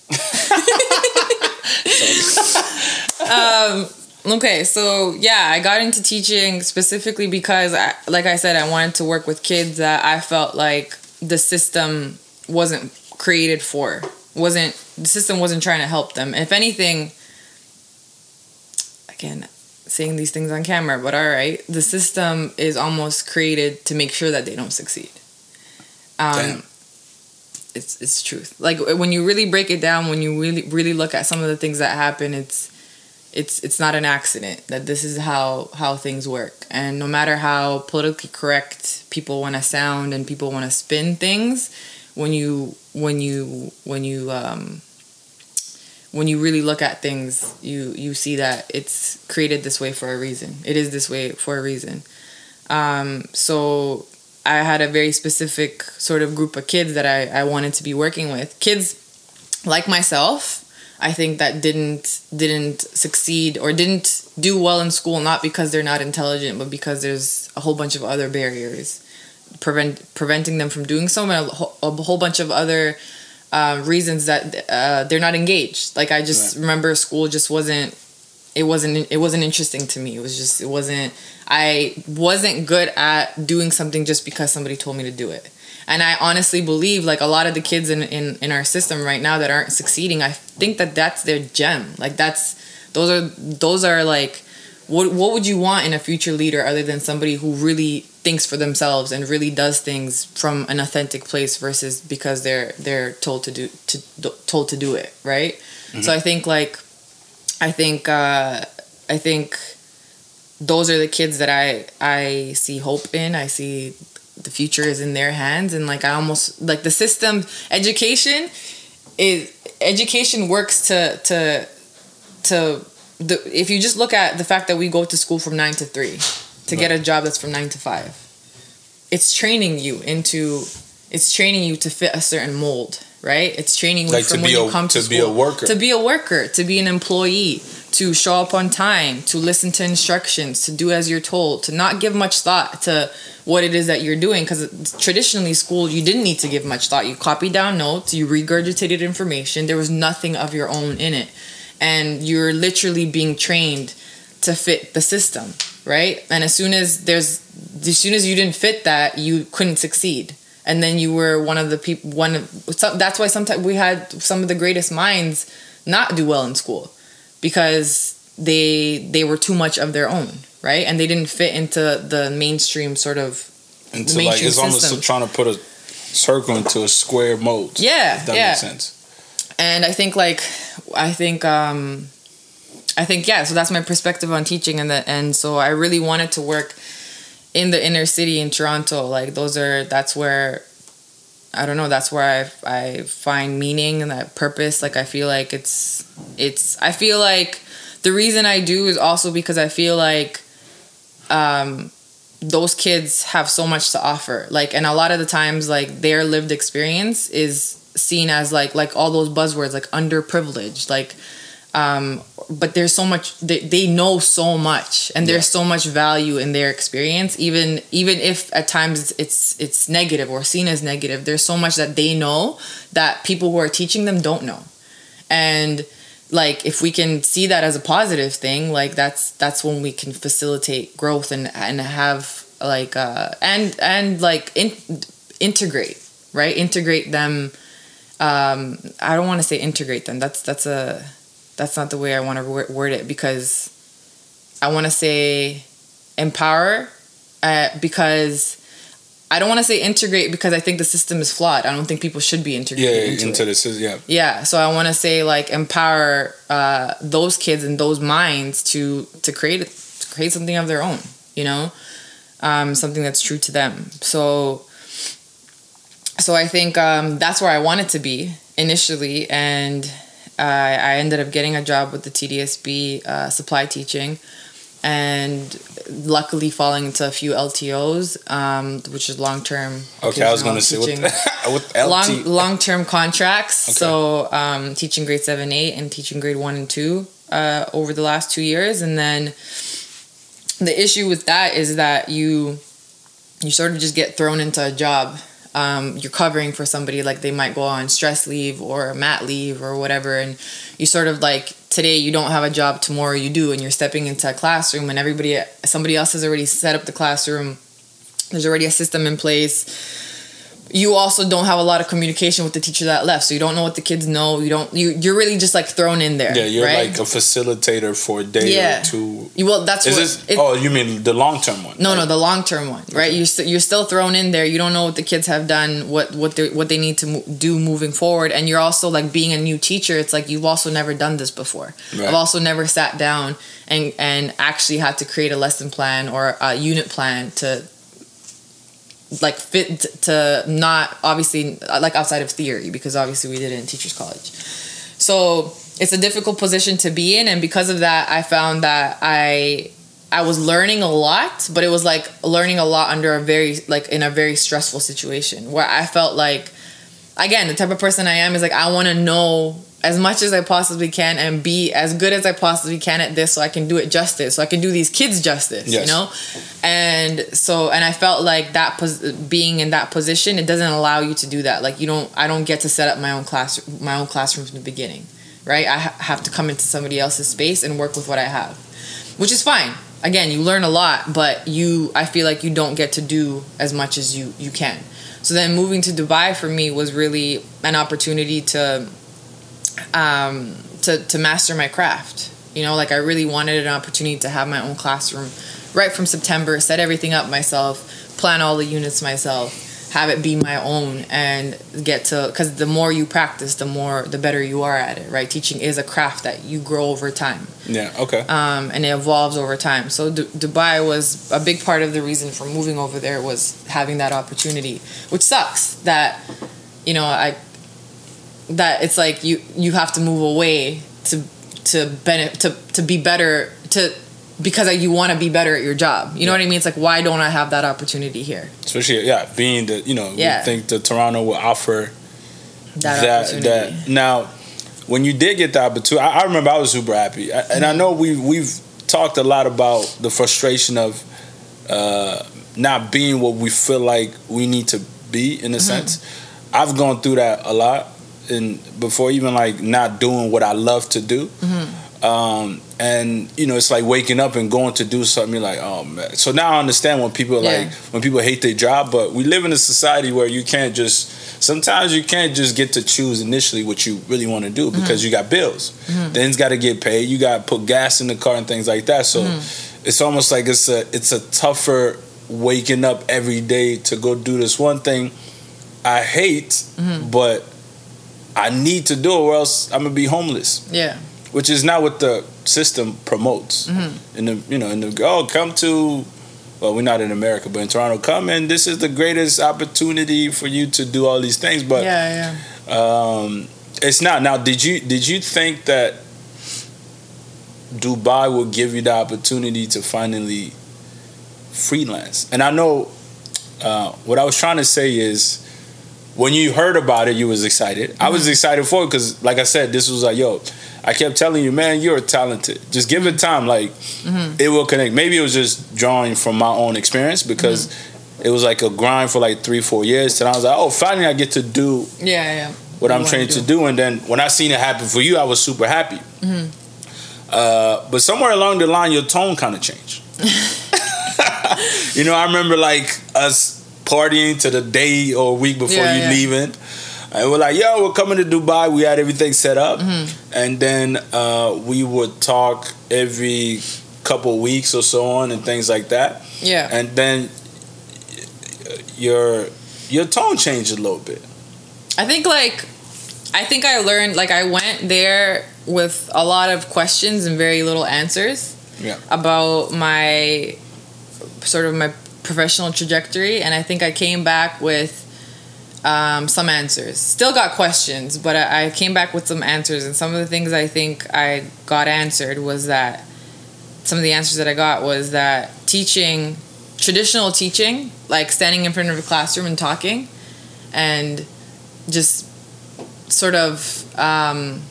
um, okay, so yeah, I got into teaching specifically because, I, like I said, I wanted to work with kids that I felt like the system wasn't created for. Wasn't The system wasn't trying to help them. If anything, again, saying these things on camera, but all right, the system is almost created to make sure that they don't succeed. Um, Damn. it's it's truth. Like when you really break it down, when you really really look at some of the things that happen, it's it's it's not an accident that this is how how things work. And no matter how politically correct people want to sound and people want to spin things, when you when you when you um when you really look at things, you you see that it's created this way for a reason. It is this way for a reason. Um, so I had a very specific sort of group of kids that I, I wanted to be working with. Kids like myself, I think that didn't didn't succeed or didn't do well in school not because they're not intelligent, but because there's a whole bunch of other barriers prevent preventing them from doing so, and a, whole- a whole bunch of other uh, reasons that uh, they're not engaged. Like I just Right. remember school just wasn't it wasn't it wasn't interesting to me. It was just it wasn't I wasn't good at doing something just because somebody told me to do it. And I honestly believe like a lot of the kids in, in, in our system right now that aren't succeeding, I think that that's their gem. Like that's those are those are like what what would you want in a future leader other than somebody who really thinks for themselves and really does things from an authentic place versus because they're they're told to do to told to do it, right? So I think like I think uh, I think those are the kids that I I see hope in. I see the future is in their hands and like i almost like the system education is education works to to to the if you just look at the fact that we go to school from 9 to 3 to get a job that's from 9 to 5 it's training you into it's training you to fit a certain mold right? It's training you Like from to when be you come to, to be a worker. to be a worker to be an employee to show up on time to listen to instructions to do as you're told to not give much thought to what it is that you're doing. Because traditionally school you didn't need to give much thought. You copied down notes you regurgitated information. There was nothing of your own in it. And you're literally being trained to fit the system right and as soon as there's as soon as you didn't fit that you couldn't succeed and then you were one of the people one of some, that's why sometimes we had some of the greatest minds not do well in school because they they were too much of their own right and they didn't fit into the mainstream sort of Into the like mainstream it's almost trying to put a circle into a square mold. Yeah, If that yeah. makes sense. and i think like i think um i think yeah so that's my perspective on teaching and the and so i really wanted to work in the inner city in toronto. Like those are that's where i don't know that's where i i find meaning and that purpose. Like i feel like it's it's i feel like the reason i do is also because i feel like um those kids have so much to offer. Like and a lot of the times like their lived experience is seen as like like all those buzzwords like underprivileged. Like um but there's so much they, they know so much and there's so much value in their experience. Even even if at times it's, it's it's negative or seen as negative there's so much that they know that people who are teaching them don't know. And like if we can see that as a positive thing like that's that's when we can facilitate growth and and have like uh and and like in, integrate right? Integrate them um i don't want to say integrate them that's that's a that's not the way i want to word it because i want to say empower uh, because I don't want to say integrate because I think the system is flawed. I don't think people should be Yeah, integrated into, into, it. this is yeah. Yeah, so I want to say like empower uh, those kids and those minds to to create to create something of their own. You know, um, something that's true to them. So, so I think um, that's where I wanted to be initially, and uh, I ended up getting a job with the TDSB uh, supply teaching, and luckily falling into a few LTOs, um, which is long term. Okay, I was gonna say with, with LT. long long term contracts. Okay. So um, teaching grade seven, eight, and teaching grade one and two uh, over the last two years, and then the issue with that is that you you sort of just get thrown into a job. Um, you're covering for somebody like they might go on stress leave or mat leave or whatever, and you sort of like today you don't have a job, tomorrow you do, and you're stepping into a classroom, and everybody somebody else has already set up the classroom. There's already a system in place you also don't have a lot of communication with the teacher that left so you don't know what the kids know you don't you you're really just like thrown in there yeah, you're right? like a facilitator for a day Yeah. or two. You- well that's Is what this? it- oh, you mean the long term one? no no the long term one right you st- you're still thrown in there you don't know what the kids have done what what they what they need to mo- do moving forward and you're also like being a new teacher it's like you've also never done this before Right. i've also never sat down and and actually had to create a lesson plan or a unit plan to like fit to not obviously like outside of theory because obviously we did it in teachers college. So it's a difficult position to be in and because of that i found that i i was learning a lot but it was like learning a lot under a very like in a very stressful situation where i felt like again the type of person i am is like i want to know as much as i possibly can and be as good as i possibly can at this so i can do it justice so i can do these kids justice Yes. you know? And so and i felt like that pos- being in that position it doesn't allow you to do that. Like you don't i don't get to set up my own class my own classroom from the beginning right? I ha- have to come into somebody else's space and work with what i have which is fine. Again you learn a lot but you i feel like you don't get to do as much as you you can. So then moving to dubai for me was really an opportunity to um to to master my craft you know like i really wanted an opportunity to have my own classroom right from september set everything up myself plan all the units myself have it be my own and get to because the more you practice the more the better you are at it right teaching is a craft that you grow over time Yeah. Okay. um, and it evolves over time so D- dubai was a big part of the reason for moving over there was having that opportunity which sucks that you know i that it's like you you have to move away to to benefit to, to be better to because you want to be better at your job. You know what i mean? It's like why don't i have that opportunity here? Especially yeah, being the you know Yeah. we think the Toronto will offer that, that opportunity. That now when you did get the opportunity I, I remember i was super happy. I, and i know we we've talked a lot about the frustration of uh not being what we feel like we need to be in a Mm-hmm. sense. I've gone through that a lot and before even like not doing what i love to do Mm-hmm. um and you know it's like waking up and going to do something you're like oh man. So now i understand when people Yeah. like when people hate their job but we live in a society where you can't just sometimes you can't just get to choose initially what you really want to do because you got bills. Things got to get paid. You got to put gas in the car and things like that. So it's almost like it's a it's a tougher waking up every day to go do this one thing i hate but i need to do it or else i'm gonna be homeless yeah which is not what the system promotes. Mm-hmm. In the you know, in the oh, come to well, we're not in America, but in Toronto, come and this is the greatest opportunity for you to do all these things. But yeah yeah um, it's not. Now, did you did you think that Dubai will give you the opportunity to finally freelance? And I know uh, what I was trying to say is when you heard about it, you was excited. I was excited for it because, like I said, this was like, yo, I kept telling you, man, you're talented. Just give it time. Like it will connect. Maybe it was just drawing from my own experience because it was like a grind for like three, four years. And I was like, oh, finally I get to do yeah yeah what You I'm trained do. to do. And then when I seen it happen for you, I was super happy. Mm-hmm. Uh, but somewhere along the line, your tone kind of changed. you know, I remember like us partying to the day or week before Yeah, you yeah. leaving. And we're like, yo, we're coming to Dubai. We had everything set up. Mm-hmm. And then uh, we would talk every couple weeks or so on and things like that. yeah And then your your tone changed a little bit. I think like I think I learned like I went there with a lot of questions and very little answers Yeah. about my sort of my professional trajectory and I think I came back with um, some answers. Still got questions, but I, I came back with some answers and some of the things I think I got answered was that some of the answers that I got was that teaching traditional teaching, like standing in front of a classroom and talking and just sort of um,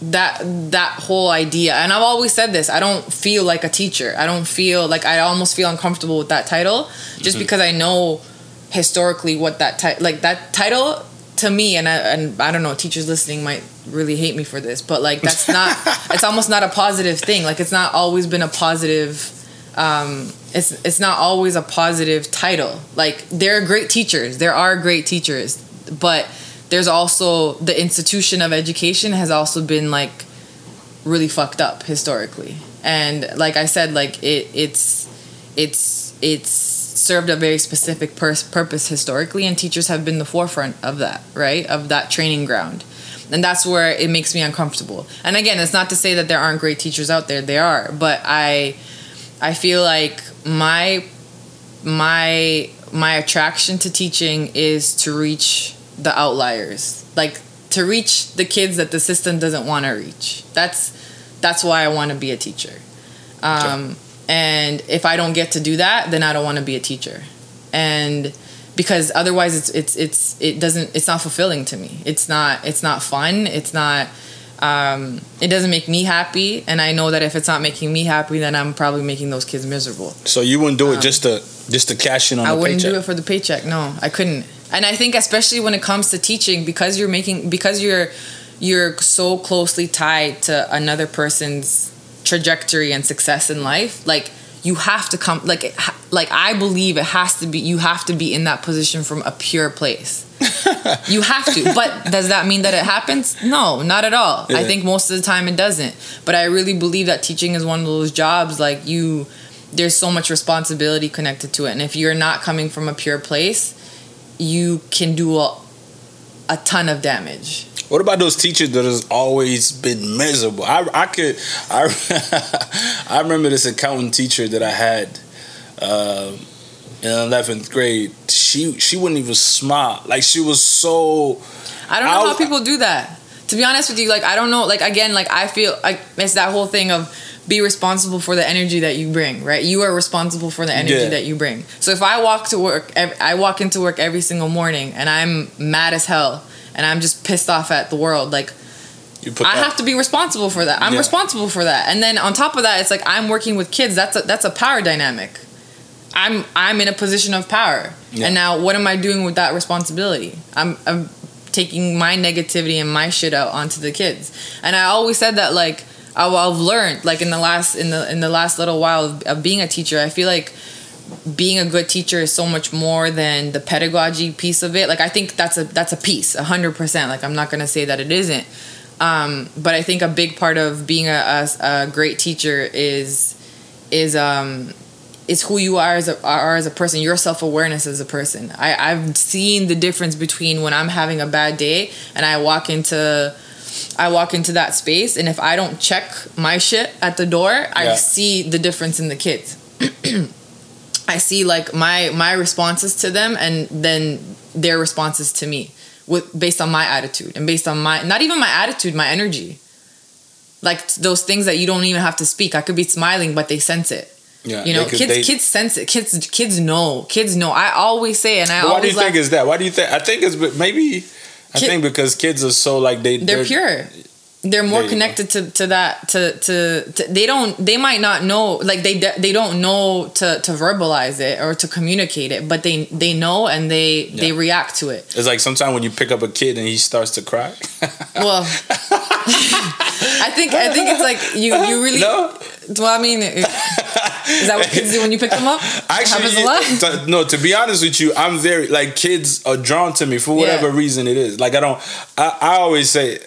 that that whole idea. And i've always said this i don't feel like a teacher. I don't feel like i almost feel uncomfortable with that title just because i know historically what that title like that title to me and I, and I don't know teachers listening might really hate me for this but like that's not it's almost not a positive thing. Like it's not always been a positive um, it's it's not always a positive title. Like there are great teachers, there are great teachers, but there's also the institution of education has also been like really fucked up historically. And like I said, like it it's it's it's served a very specific pers- purpose historically, and teachers have been the forefront of that, right? Of that training ground. And that's where it makes me uncomfortable. And again, it's not to say that there aren't great teachers out there. There are, but I I feel like my my my attraction to teaching is to reach the outliers. Like to reach the kids that the system doesn't want to reach. That's that's why I want to be a teacher. Um, and if I don't get to do that, then I don't want to be a teacher. And because otherwise it's it's it's it doesn't it's not fulfilling to me. It's not it's not fun. It's not um, it doesn't make me happy and i know that if it's not making me happy then i'm probably making those kids miserable So you wouldn't do it just to just to cash in on Um, i the wouldn't paycheck. do it for the paycheck no i couldn't and i think especially when it comes to teaching because you're making because you're you're so closely tied to another person's trajectory and success in life like you have to come like like i believe it has to be you have to be in that position from a pure place. You have to but does that mean that it happens? No not at all. I think most of the time it doesn't. But i really believe that teaching is one of those jobs like you there's so much responsibility connected to it. And if you're not coming from a pure place you can do a, a ton of damage what about those teachers that has always been miserable? I, I could I I remember this accountant teacher that I had uh, in eleventh grade. She she wouldn't even smile. Like she was so. I don't know I, how people do that. To be honest with you, like I don't know. Like again, like I feel like it's that whole thing of be responsible for the energy that you bring, right? You are responsible for the energy yeah. that you bring. So if I walk to work, I walk into work every single morning and I'm mad as hell and I'm just pissed off at the world, like I have to be responsible for that. I'm yeah. responsible for that. And then on top of that, it's like I'm working with kids. That's a that's a power dynamic. I'm I'm in a position of power. Yeah. And now what am I doing with that responsibility? I'm I'm taking my negativity and my shit out onto the kids. And I always said that like I've learned like in the last in the in the last little while of, of being a teacher, I feel like being a good teacher is so much more than the pedagogy piece of it. Like I think that's a that's a piece, a hundred percent. Like I'm not gonna say that it isn't, um, but I think a big part of being a, a, a great teacher is is um, is who you are as a are as a person. Your self awareness as a person. I I've seen the difference between when I'm having a bad day and I walk into I walk into that space and if I don't check my shit at the door, yeah. I see the difference in the kids. I see like my my responses to them and then their responses to me with based on my attitude and based on my not even my attitude, my energy. Like those things that you don't even have to speak. I could be smiling, but they sense it. Yeah, you know, kids they, kids sense it. Kids kids know. Kids know. I always say, and I. Why do you think is that? Why do you think? I think it's maybe I think because kids are so like they they're, they're pure. They're more connected to, to that to, to, to they don't they might not know like they they don't know to, to verbalize it or to communicate it but they they know and they yeah. they react to it. It's like sometimes when you pick up a kid and he starts to cry. well, I think I think it's like you you really no? well I mean is that what kids do when you pick them up? Actually, to, no. To be honest with you, I'm very like kids are drawn to me for whatever yeah. reason it is. Like I don't. I, I always say,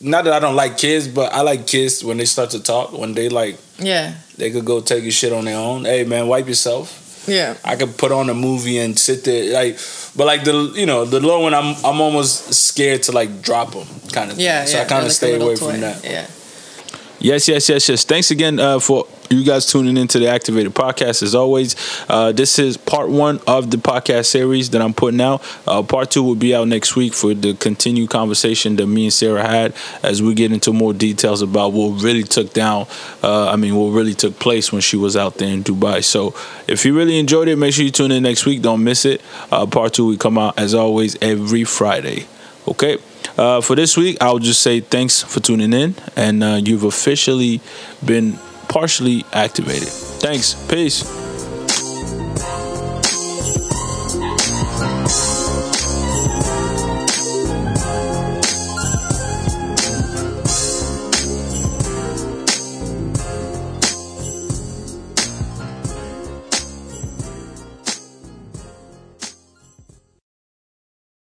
not that I don't like kids, but I like kids when they start to talk. When they like, yeah, they could go take a shit on their own. Hey man, wipe yourself. Yeah, I could put on a movie and sit there like, but like the you know the little one, I'm I'm almost scared to like drop them kind of. Yeah, thing. So yeah, I kind of like stay away toy. from that. Yeah. Yes, yes, yes, yes. Thanks again uh, for you guys tuning into the Activated Podcast. As always, uh, this is part one of the podcast series that I'm putting out. Uh, part two will be out next week for the continued conversation that me and Sarah had as we get into more details about what really took down. Uh, I mean, what really took place when she was out there in Dubai. So, if you really enjoyed it, make sure you tune in next week. Don't miss it. Uh, part two will come out as always every Friday. Okay. Uh, for this week, I'll just say thanks for tuning in, and uh, you've officially been partially activated. Thanks. Peace.